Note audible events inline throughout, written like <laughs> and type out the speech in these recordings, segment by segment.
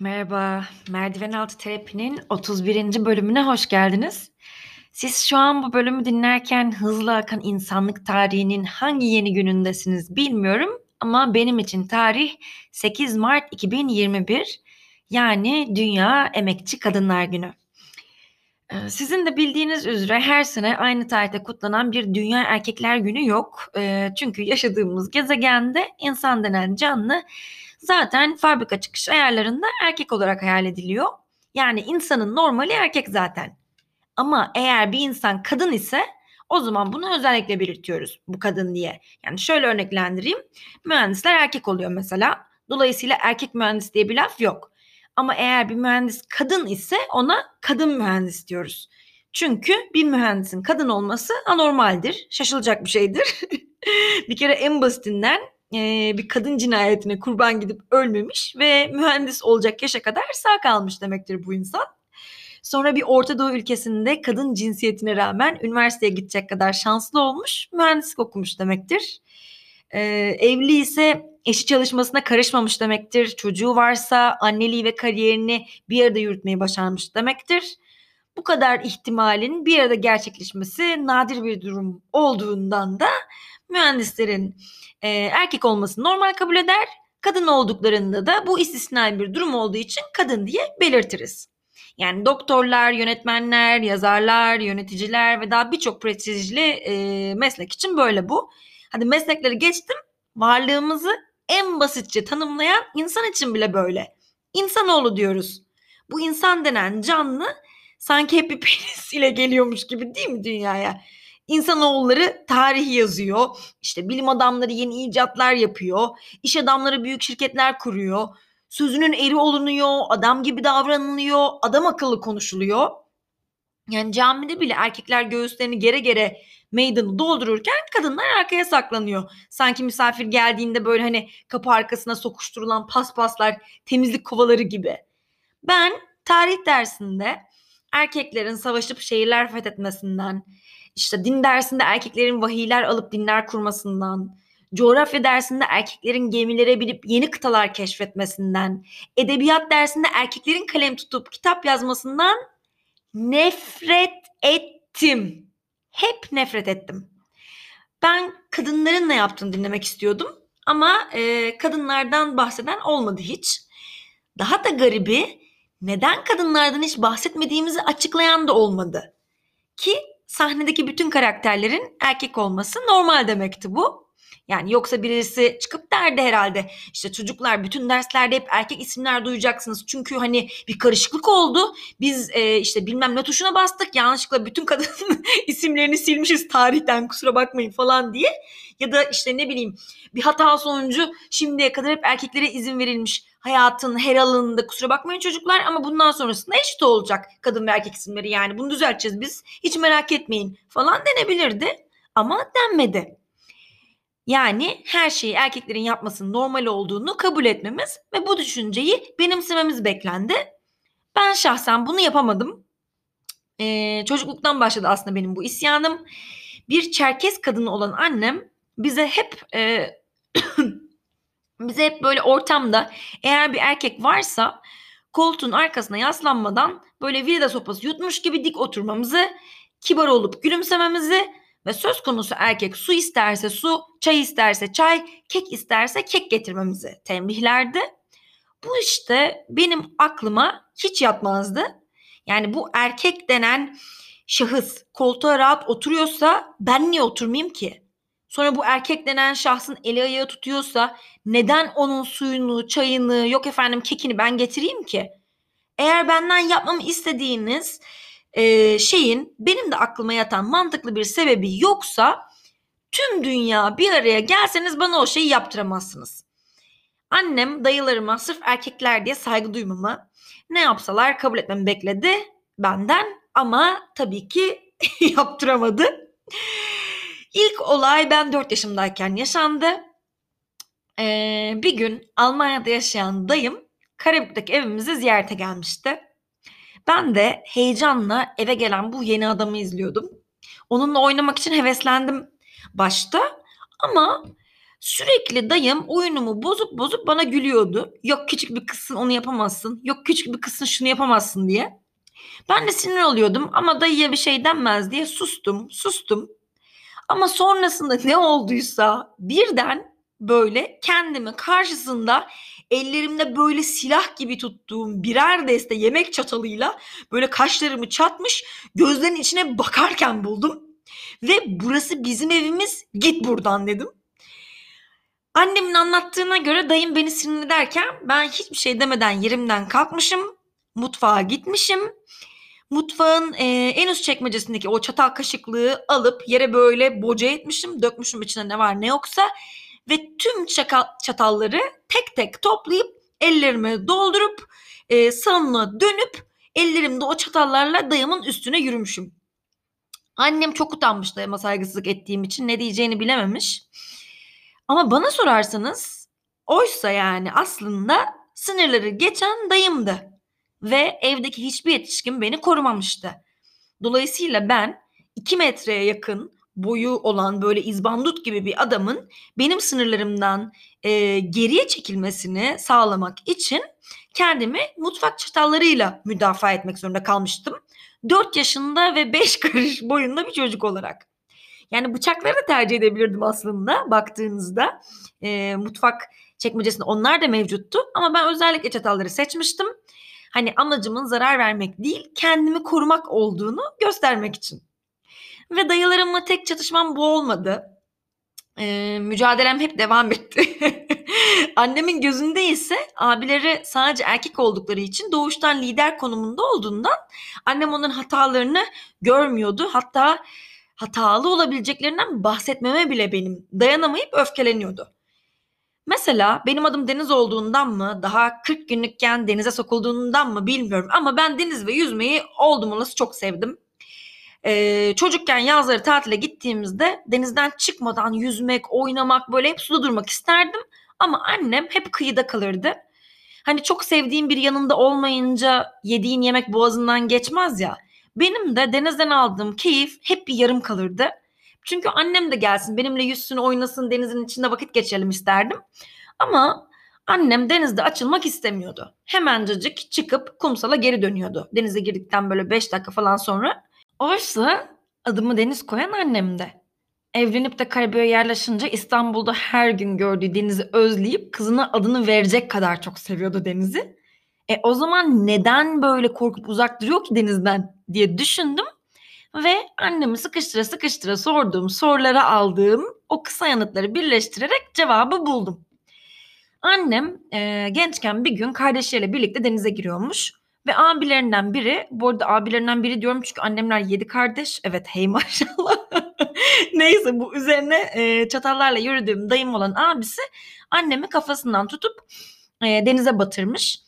Merhaba, Merdiven Altı Terapi'nin 31. bölümüne hoş geldiniz. Siz şu an bu bölümü dinlerken hızlı akan insanlık tarihinin hangi yeni günündesiniz bilmiyorum ama benim için tarih 8 Mart 2021 yani Dünya Emekçi Kadınlar Günü. Ee, sizin de bildiğiniz üzere her sene aynı tarihte kutlanan bir Dünya Erkekler Günü yok. Ee, çünkü yaşadığımız gezegende insan denen canlı zaten fabrika çıkış ayarlarında erkek olarak hayal ediliyor. Yani insanın normali erkek zaten. Ama eğer bir insan kadın ise o zaman bunu özellikle belirtiyoruz bu kadın diye. Yani şöyle örneklendireyim. Mühendisler erkek oluyor mesela. Dolayısıyla erkek mühendis diye bir laf yok. Ama eğer bir mühendis kadın ise ona kadın mühendis diyoruz. Çünkü bir mühendisin kadın olması anormaldir. Şaşılacak bir şeydir. <laughs> bir kere en basitinden e, bir kadın cinayetine kurban gidip ölmemiş ve mühendis olacak yaşa kadar sağ kalmış demektir bu insan. Sonra bir Orta Doğu ülkesinde kadın cinsiyetine rağmen üniversiteye gidecek kadar şanslı olmuş, mühendislik okumuş demektir. Ee, evli ise eşi çalışmasına karışmamış demektir. Çocuğu varsa anneliği ve kariyerini bir arada yürütmeyi başarmış demektir. Bu kadar ihtimalin bir arada gerçekleşmesi nadir bir durum olduğundan da mühendislerin e, erkek olması normal kabul eder. Kadın olduklarında da bu istisnai bir durum olduğu için kadın diye belirtiriz. Yani doktorlar, yönetmenler, yazarlar, yöneticiler ve daha birçok prestijli e, meslek için böyle bu. Hadi meslekleri geçtim. Varlığımızı en basitçe tanımlayan insan için bile böyle. İnsanoğlu diyoruz. Bu insan denen canlı sanki hep bir <laughs> penis ile geliyormuş gibi değil mi dünyaya? İnsanoğulları tarih yazıyor. İşte bilim adamları yeni icatlar yapıyor. İş adamları büyük şirketler kuruyor. Sözünün eri olunuyor. Adam gibi davranılıyor. Adam akıllı konuşuluyor. Yani camide bile erkekler göğüslerini gere gere meydanı doldururken kadınlar arkaya saklanıyor. Sanki misafir geldiğinde böyle hani kapı arkasına sokuşturulan paspaslar temizlik kovaları gibi. Ben tarih dersinde erkeklerin savaşıp şehirler fethetmesinden, işte din dersinde erkeklerin vahiyler alıp dinler kurmasından, coğrafya dersinde erkeklerin gemilere binip yeni kıtalar keşfetmesinden, edebiyat dersinde erkeklerin kalem tutup kitap yazmasından nefret ettim. Hep nefret ettim. Ben kadınların ne yaptığını dinlemek istiyordum ama e, kadınlardan bahseden olmadı hiç. Daha da garibi neden kadınlardan hiç bahsetmediğimizi açıklayan da olmadı. Ki sahnedeki bütün karakterlerin erkek olması normal demekti bu. Yani yoksa birisi çıkıp derdi herhalde işte çocuklar bütün derslerde hep erkek isimler duyacaksınız. Çünkü hani bir karışıklık oldu. Biz e, işte bilmem ne tuşuna bastık yanlışlıkla bütün kadın <laughs> isimlerini silmişiz tarihten kusura bakmayın falan diye. Ya da işte ne bileyim bir hata sonucu şimdiye kadar hep erkeklere izin verilmiş hayatın her alanında kusura bakmayın çocuklar ama bundan sonrasında eşit olacak kadın ve erkek isimleri yani bunu düzelteceğiz biz hiç merak etmeyin falan denebilirdi ama denmedi. Yani her şeyi erkeklerin yapmasının normal olduğunu kabul etmemiz ve bu düşünceyi benimsememiz beklendi. Ben şahsen bunu yapamadım. Ee, çocukluktan başladı aslında benim bu isyanım. Bir Çerkez kadını olan annem bize hep e, <clears throat> bize hep böyle ortamda eğer bir erkek varsa koltuğun arkasına yaslanmadan böyle vida sopası yutmuş gibi dik oturmamızı, kibar olup gülümsememizi ve söz konusu erkek su isterse su, çay isterse çay, kek isterse kek getirmemizi tembihlerdi. Bu işte benim aklıma hiç yatmazdı. Yani bu erkek denen şahıs koltuğa rahat oturuyorsa ben niye oturmayayım ki? Sonra bu erkek denen şahsın eli ayağı tutuyorsa neden onun suyunu, çayını, yok efendim kekini ben getireyim ki? Eğer benden yapmamı istediğiniz e, şeyin benim de aklıma yatan mantıklı bir sebebi yoksa tüm dünya bir araya gelseniz bana o şeyi yaptıramazsınız. Annem dayılarıma sırf erkekler diye saygı duymamı, ne yapsalar kabul etmemi bekledi benden ama tabii ki <laughs> yaptıramadı. İlk olay ben 4 yaşımdayken yaşandı. Ee, bir gün Almanya'da yaşayan dayım Karabük'teki evimize ziyarete gelmişti. Ben de heyecanla eve gelen bu yeni adamı izliyordum. Onunla oynamak için heveslendim başta ama sürekli dayım oyunumu bozup bozup bana gülüyordu. Yok küçük bir kızsın onu yapamazsın. Yok küçük bir kızsın şunu yapamazsın diye. Ben de sinir oluyordum ama dayıya bir şey denmez diye sustum, sustum. Ama sonrasında ne olduysa birden böyle kendimi karşısında ellerimde böyle silah gibi tuttuğum birer deste yemek çatalıyla böyle kaşlarımı çatmış gözlerin içine bakarken buldum. Ve burası bizim evimiz git buradan dedim. Annemin anlattığına göre dayım beni sinirli derken ben hiçbir şey demeden yerimden kalkmışım. Mutfağa gitmişim. Mutfağın e, en üst çekmecesindeki o çatal kaşıklığı alıp yere böyle boca etmişim. Dökmüşüm içine ne var ne yoksa. Ve tüm çakal, çatalları tek tek toplayıp ellerime doldurup e, salona dönüp ellerimde o çatallarla dayımın üstüne yürümüşüm. Annem çok utanmış dayıma saygısızlık ettiğim için ne diyeceğini bilememiş. Ama bana sorarsanız oysa yani aslında sınırları geçen dayımdı. Ve evdeki hiçbir yetişkin beni korumamıştı. Dolayısıyla ben 2 metreye yakın boyu olan böyle izbandut gibi bir adamın benim sınırlarımdan e, geriye çekilmesini sağlamak için kendimi mutfak çatallarıyla müdafaa etmek zorunda kalmıştım. 4 yaşında ve 5 <laughs> karış boyunda bir çocuk olarak. Yani bıçakları da tercih edebilirdim aslında baktığınızda. E, mutfak çekmecesinde onlar da mevcuttu ama ben özellikle çatalları seçmiştim. Hani amacımın zarar vermek değil, kendimi korumak olduğunu göstermek için. Ve dayılarımla tek çatışmam bu olmadı. Ee, mücadelem hep devam etti. <laughs> Annemin gözünde ise abileri sadece erkek oldukları için doğuştan lider konumunda olduğundan annem onların hatalarını görmüyordu. Hatta hatalı olabileceklerinden bahsetmeme bile benim dayanamayıp öfkeleniyordu. Mesela benim adım Deniz olduğundan mı, daha 40 günlükken denize sokulduğundan mı bilmiyorum ama ben deniz ve yüzmeyi oldum olası çok sevdim. Ee, çocukken yazları tatile gittiğimizde denizden çıkmadan yüzmek, oynamak, böyle hep suda durmak isterdim. Ama annem hep kıyıda kalırdı. Hani çok sevdiğim bir yanında olmayınca yediğin yemek boğazından geçmez ya. Benim de denizden aldığım keyif hep bir yarım kalırdı. Çünkü annem de gelsin benimle yüzsün oynasın denizin içinde vakit geçirelim isterdim. Ama annem denizde açılmak istemiyordu. Hemencecik çıkıp kumsala geri dönüyordu. Denize girdikten böyle 5 dakika falan sonra. Oysa adımı deniz koyan annemdi. Evlenip de Karabük'e yerleşince İstanbul'da her gün gördüğü denizi özleyip kızına adını verecek kadar çok seviyordu denizi. E o zaman neden böyle korkup uzak duruyor ki denizden diye düşündüm ve annemi sıkıştıra sıkıştıra sorduğum sorulara aldığım o kısa yanıtları birleştirerek cevabı buldum. Annem e, gençken bir gün kardeşleriyle birlikte denize giriyormuş. Ve abilerinden biri, bu arada abilerinden biri diyorum çünkü annemler yedi kardeş. Evet hey <laughs> maşallah. Neyse bu üzerine e, çatallarla yürüdüğüm dayım olan abisi annemi kafasından tutup e, denize batırmış.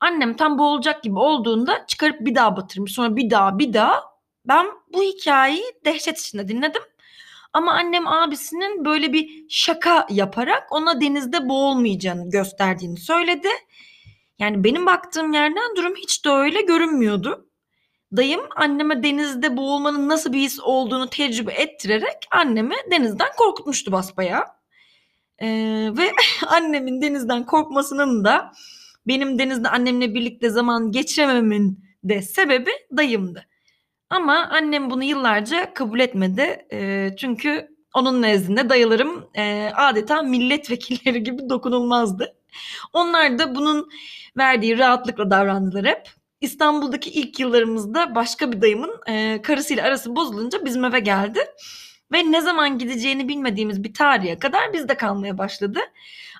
Annem tam boğulacak gibi olduğunda çıkarıp bir daha batırmış. Sonra bir daha bir daha ben bu hikayeyi dehşet içinde dinledim. Ama annem abisinin böyle bir şaka yaparak ona denizde boğulmayacağını gösterdiğini söyledi. Yani benim baktığım yerden durum hiç de öyle görünmüyordu. Dayım anneme denizde boğulmanın nasıl bir his olduğunu tecrübe ettirerek annemi denizden korkutmuştu basbaya. Ee, ve <laughs> annemin denizden korkmasının da benim denizde annemle birlikte zaman geçirememin de sebebi dayımdı. Ama annem bunu yıllarca kabul etmedi. E, çünkü onun nezdinde dayılarım e, adeta milletvekilleri <laughs> gibi dokunulmazdı. Onlar da bunun verdiği rahatlıkla davrandılar hep. İstanbul'daki ilk yıllarımızda başka bir dayımın e, karısıyla arası bozulunca bizim eve geldi. Ve ne zaman gideceğini bilmediğimiz bir tarihe kadar bizde kalmaya başladı.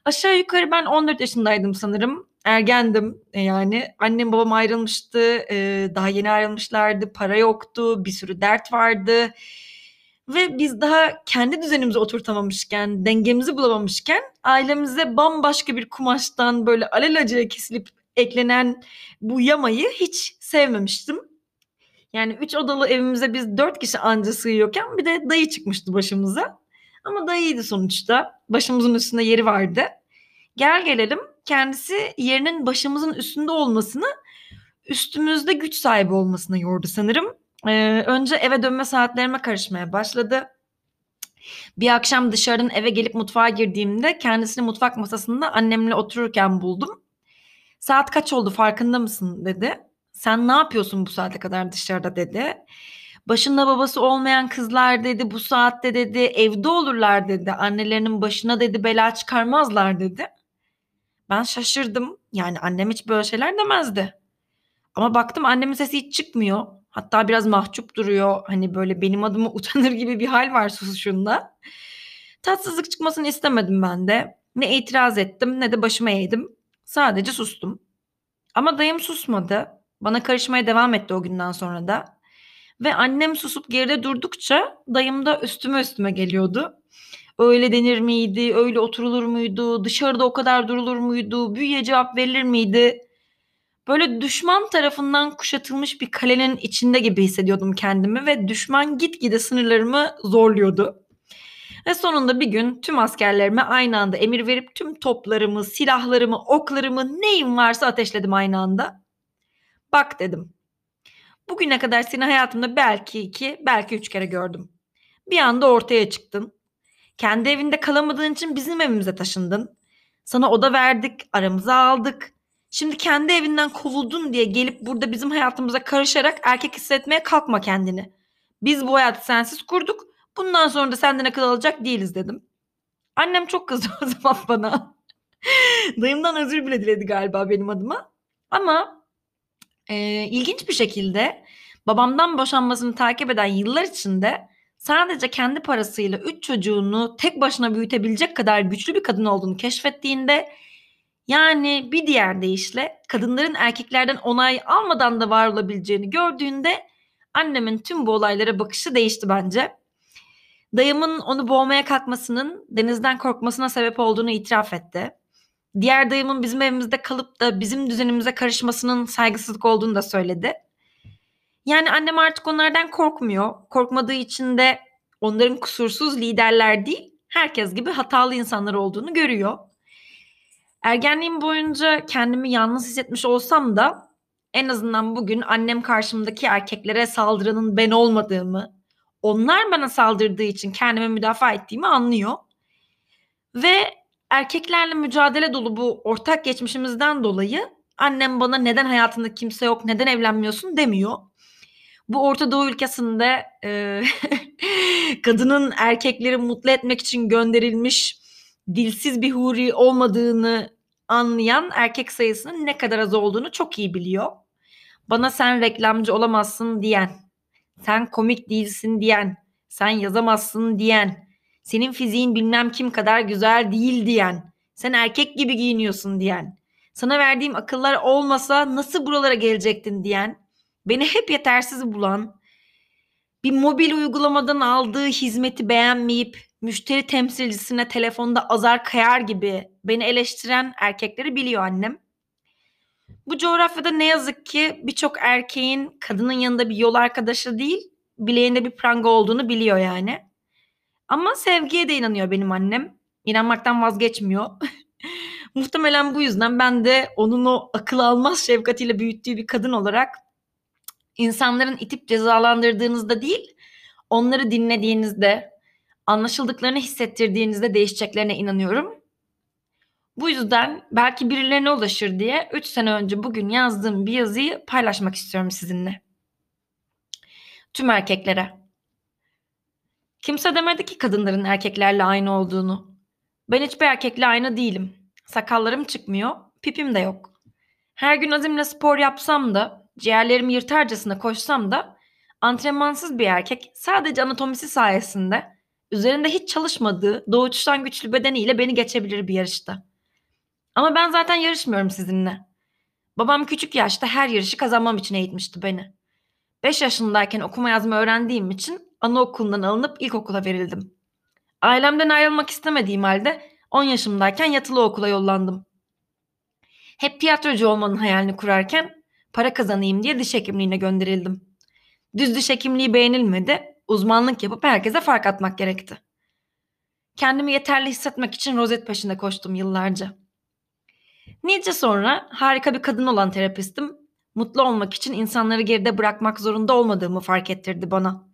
Aşağı yukarı ben 14 yaşındaydım sanırım ergendim e, yani. Annem babam ayrılmıştı. E, daha yeni ayrılmışlardı. Para yoktu. Bir sürü dert vardı. Ve biz daha kendi düzenimizi oturtamamışken, dengemizi bulamamışken ailemize bambaşka bir kumaştan böyle alelacele kesilip eklenen bu yamayı hiç sevmemiştim. Yani üç odalı evimize biz dört kişi anca sığıyorken bir de dayı çıkmıştı başımıza. Ama dayıydı sonuçta. Başımızın üstünde yeri vardı. Gel gelelim kendisi yerinin başımızın üstünde olmasını üstümüzde güç sahibi olmasına yordu sanırım. Ee, önce eve dönme saatlerime karışmaya başladı. Bir akşam dışarıdan eve gelip mutfağa girdiğimde kendisini mutfak masasında annemle otururken buldum. Saat kaç oldu farkında mısın dedi. Sen ne yapıyorsun bu saate kadar dışarıda dedi. Başında babası olmayan kızlar dedi bu saatte dedi evde olurlar dedi. Annelerinin başına dedi bela çıkarmazlar dedi. Ben şaşırdım. Yani annem hiç böyle şeyler demezdi. Ama baktım annemin sesi hiç çıkmıyor. Hatta biraz mahcup duruyor. Hani böyle benim adıma <laughs> utanır gibi bir hal var susuşunda. Tatsızlık çıkmasını istemedim ben de. Ne itiraz ettim ne de başıma eğdim. Sadece sustum. Ama dayım susmadı. Bana karışmaya devam etti o günden sonra da. Ve annem susup geride durdukça dayım da üstüme üstüme geliyordu. Öyle denir miydi? Öyle oturulur muydu? Dışarıda o kadar durulur muydu? Büyüye cevap verilir miydi? Böyle düşman tarafından kuşatılmış bir kalenin içinde gibi hissediyordum kendimi ve düşman gitgide sınırlarımı zorluyordu. Ve sonunda bir gün tüm askerlerime aynı anda emir verip tüm toplarımı, silahlarımı, oklarımı neyim varsa ateşledim aynı anda. Bak dedim. Bugüne kadar seni hayatımda belki iki, belki üç kere gördüm. Bir anda ortaya çıktın. Kendi evinde kalamadığın için bizim evimize taşındın. Sana oda verdik, aramıza aldık. Şimdi kendi evinden kovuldun diye gelip burada bizim hayatımıza karışarak erkek hissetmeye kalkma kendini. Biz bu hayatı sensiz kurduk. Bundan sonra da senden akıl alacak değiliz dedim. Annem çok kızdı <laughs> o zaman bana. Dayımdan özür bile diledi galiba benim adıma. Ama e, ilginç bir şekilde babamdan boşanmasını takip eden yıllar içinde sadece kendi parasıyla üç çocuğunu tek başına büyütebilecek kadar güçlü bir kadın olduğunu keşfettiğinde yani bir diğer deyişle kadınların erkeklerden onay almadan da var olabileceğini gördüğünde annemin tüm bu olaylara bakışı değişti bence. Dayımın onu boğmaya kalkmasının denizden korkmasına sebep olduğunu itiraf etti. Diğer dayımın bizim evimizde kalıp da bizim düzenimize karışmasının saygısızlık olduğunu da söyledi. Yani annem artık onlardan korkmuyor. Korkmadığı için de onların kusursuz liderler değil, herkes gibi hatalı insanlar olduğunu görüyor. Ergenliğim boyunca kendimi yalnız hissetmiş olsam da en azından bugün annem karşımdaki erkeklere saldıranın ben olmadığımı, onlar bana saldırdığı için kendime müdafaa ettiğimi anlıyor. Ve erkeklerle mücadele dolu bu ortak geçmişimizden dolayı annem bana neden hayatında kimse yok, neden evlenmiyorsun demiyor. Bu Orta Doğu ülkesinde e, <laughs> kadının erkekleri mutlu etmek için gönderilmiş dilsiz bir huri olmadığını anlayan erkek sayısının ne kadar az olduğunu çok iyi biliyor. Bana sen reklamcı olamazsın diyen, sen komik değilsin diyen, sen yazamazsın diyen, senin fiziğin bilmem kim kadar güzel değil diyen, sen erkek gibi giyiniyorsun diyen, sana verdiğim akıllar olmasa nasıl buralara gelecektin diyen, beni hep yetersiz bulan, bir mobil uygulamadan aldığı hizmeti beğenmeyip müşteri temsilcisine telefonda azar kayar gibi beni eleştiren erkekleri biliyor annem. Bu coğrafyada ne yazık ki birçok erkeğin kadının yanında bir yol arkadaşı değil, bileğinde bir pranga olduğunu biliyor yani. Ama sevgiye de inanıyor benim annem. İnanmaktan vazgeçmiyor. <laughs> Muhtemelen bu yüzden ben de onun o akıl almaz şefkatiyle büyüttüğü bir kadın olarak insanların itip cezalandırdığınızda değil, onları dinlediğinizde, anlaşıldıklarını hissettirdiğinizde değişeceklerine inanıyorum. Bu yüzden belki birilerine ulaşır diye 3 sene önce bugün yazdığım bir yazıyı paylaşmak istiyorum sizinle. Tüm erkeklere. Kimse demedi ki kadınların erkeklerle aynı olduğunu. Ben hiçbir erkekle aynı değilim. Sakallarım çıkmıyor, pipim de yok. Her gün azimle spor yapsam da, ciğerlerimi yırtarcasına koşsam da antrenmansız bir erkek sadece anatomisi sayesinde üzerinde hiç çalışmadığı doğuştan güçlü bedeniyle beni geçebilir bir yarışta. Ama ben zaten yarışmıyorum sizinle. Babam küçük yaşta her yarışı kazanmam için eğitmişti beni. 5 yaşındayken okuma yazma öğrendiğim için anaokulundan alınıp ilkokula verildim. Ailemden ayrılmak istemediğim halde 10 yaşımdayken yatılı okula yollandım. Hep tiyatrocu olmanın hayalini kurarken para kazanayım diye diş hekimliğine gönderildim. Düz diş hekimliği beğenilmedi, uzmanlık yapıp herkese fark atmak gerekti. Kendimi yeterli hissetmek için rozet peşinde koştum yıllarca. Nice sonra harika bir kadın olan terapistim, mutlu olmak için insanları geride bırakmak zorunda olmadığımı fark ettirdi bana.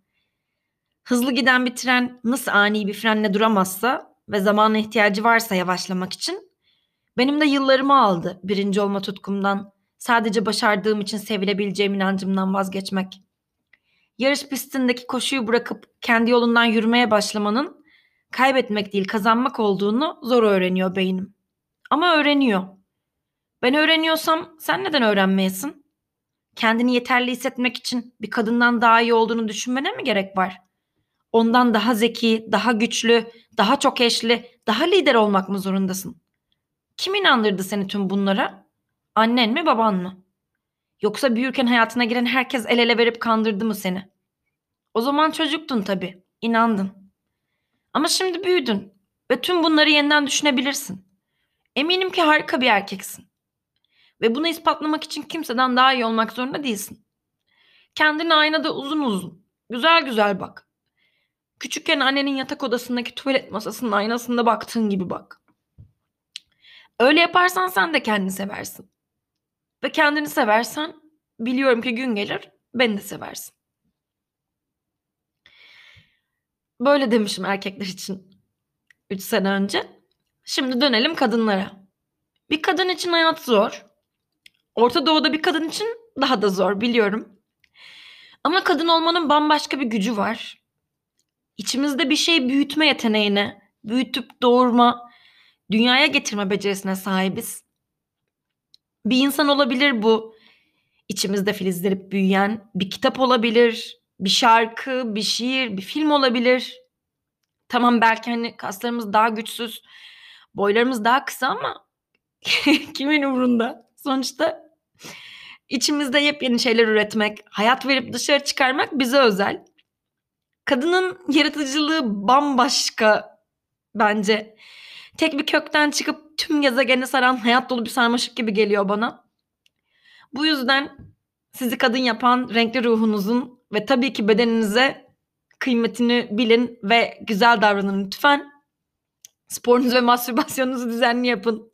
Hızlı giden bir tren nasıl ani bir frenle duramazsa ve zamana ihtiyacı varsa yavaşlamak için benim de yıllarımı aldı birinci olma tutkumdan, sadece başardığım için sevilebileceğim inancımdan vazgeçmek. Yarış pistindeki koşuyu bırakıp kendi yolundan yürümeye başlamanın kaybetmek değil kazanmak olduğunu zor öğreniyor beynim. Ama öğreniyor. Ben öğreniyorsam sen neden öğrenmeyesin? Kendini yeterli hissetmek için bir kadından daha iyi olduğunu düşünmene mi gerek var? Ondan daha zeki, daha güçlü, daha çok eşli, daha lider olmak mı zorundasın? Kim inandırdı seni tüm bunlara? Annen mi baban mı? Yoksa büyürken hayatına giren herkes el ele verip kandırdı mı seni? O zaman çocuktun tabii, inandın. Ama şimdi büyüdün ve tüm bunları yeniden düşünebilirsin. Eminim ki harika bir erkeksin. Ve bunu ispatlamak için kimseden daha iyi olmak zorunda değilsin. Kendine aynada uzun uzun, güzel güzel bak. Küçükken annenin yatak odasındaki tuvalet masasının aynasında baktığın gibi bak. Öyle yaparsan sen de kendini seversin. Ve kendini seversen biliyorum ki gün gelir beni de seversin. Böyle demişim erkekler için 3 sene önce. Şimdi dönelim kadınlara. Bir kadın için hayat zor. Orta Doğu'da bir kadın için daha da zor biliyorum. Ama kadın olmanın bambaşka bir gücü var. İçimizde bir şey büyütme yeteneğine, büyütüp doğurma, dünyaya getirme becerisine sahibiz. Bir insan olabilir bu. İçimizde filizlenip büyüyen bir kitap olabilir, bir şarkı, bir şiir, bir film olabilir. Tamam belki hani kaslarımız daha güçsüz, boylarımız daha kısa ama <laughs> kimin umurunda? Sonuçta içimizde yepyeni şeyler üretmek, hayat verip dışarı çıkarmak bize özel. Kadının yaratıcılığı bambaşka bence. Tek bir kökten çıkıp tüm gezegeni saran hayat dolu bir sarmaşık gibi geliyor bana. Bu yüzden sizi kadın yapan renkli ruhunuzun ve tabii ki bedeninize kıymetini bilin ve güzel davranın lütfen. Sporunuzu ve mastürbasyonunuzu düzenli yapın.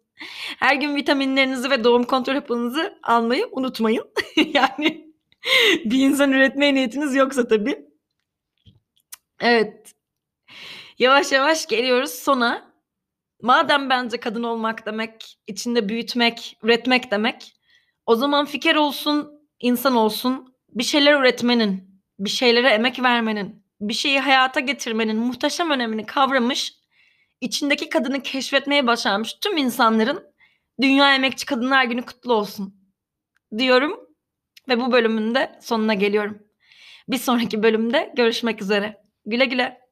Her gün vitaminlerinizi ve doğum kontrol hapınızı almayı unutmayın. <laughs> yani bir insan üretmeye niyetiniz yoksa tabii. Evet. Yavaş yavaş geliyoruz sona. Madem bence kadın olmak demek, içinde büyütmek, üretmek demek. O zaman fikir olsun, insan olsun, bir şeyler üretmenin, bir şeylere emek vermenin, bir şeyi hayata getirmenin muhteşem önemini kavramış, içindeki kadını keşfetmeye başarmış tüm insanların Dünya Emekçi Kadınlar Günü kutlu olsun diyorum ve bu bölümün de sonuna geliyorum. Bir sonraki bölümde görüşmek üzere. Güle güle.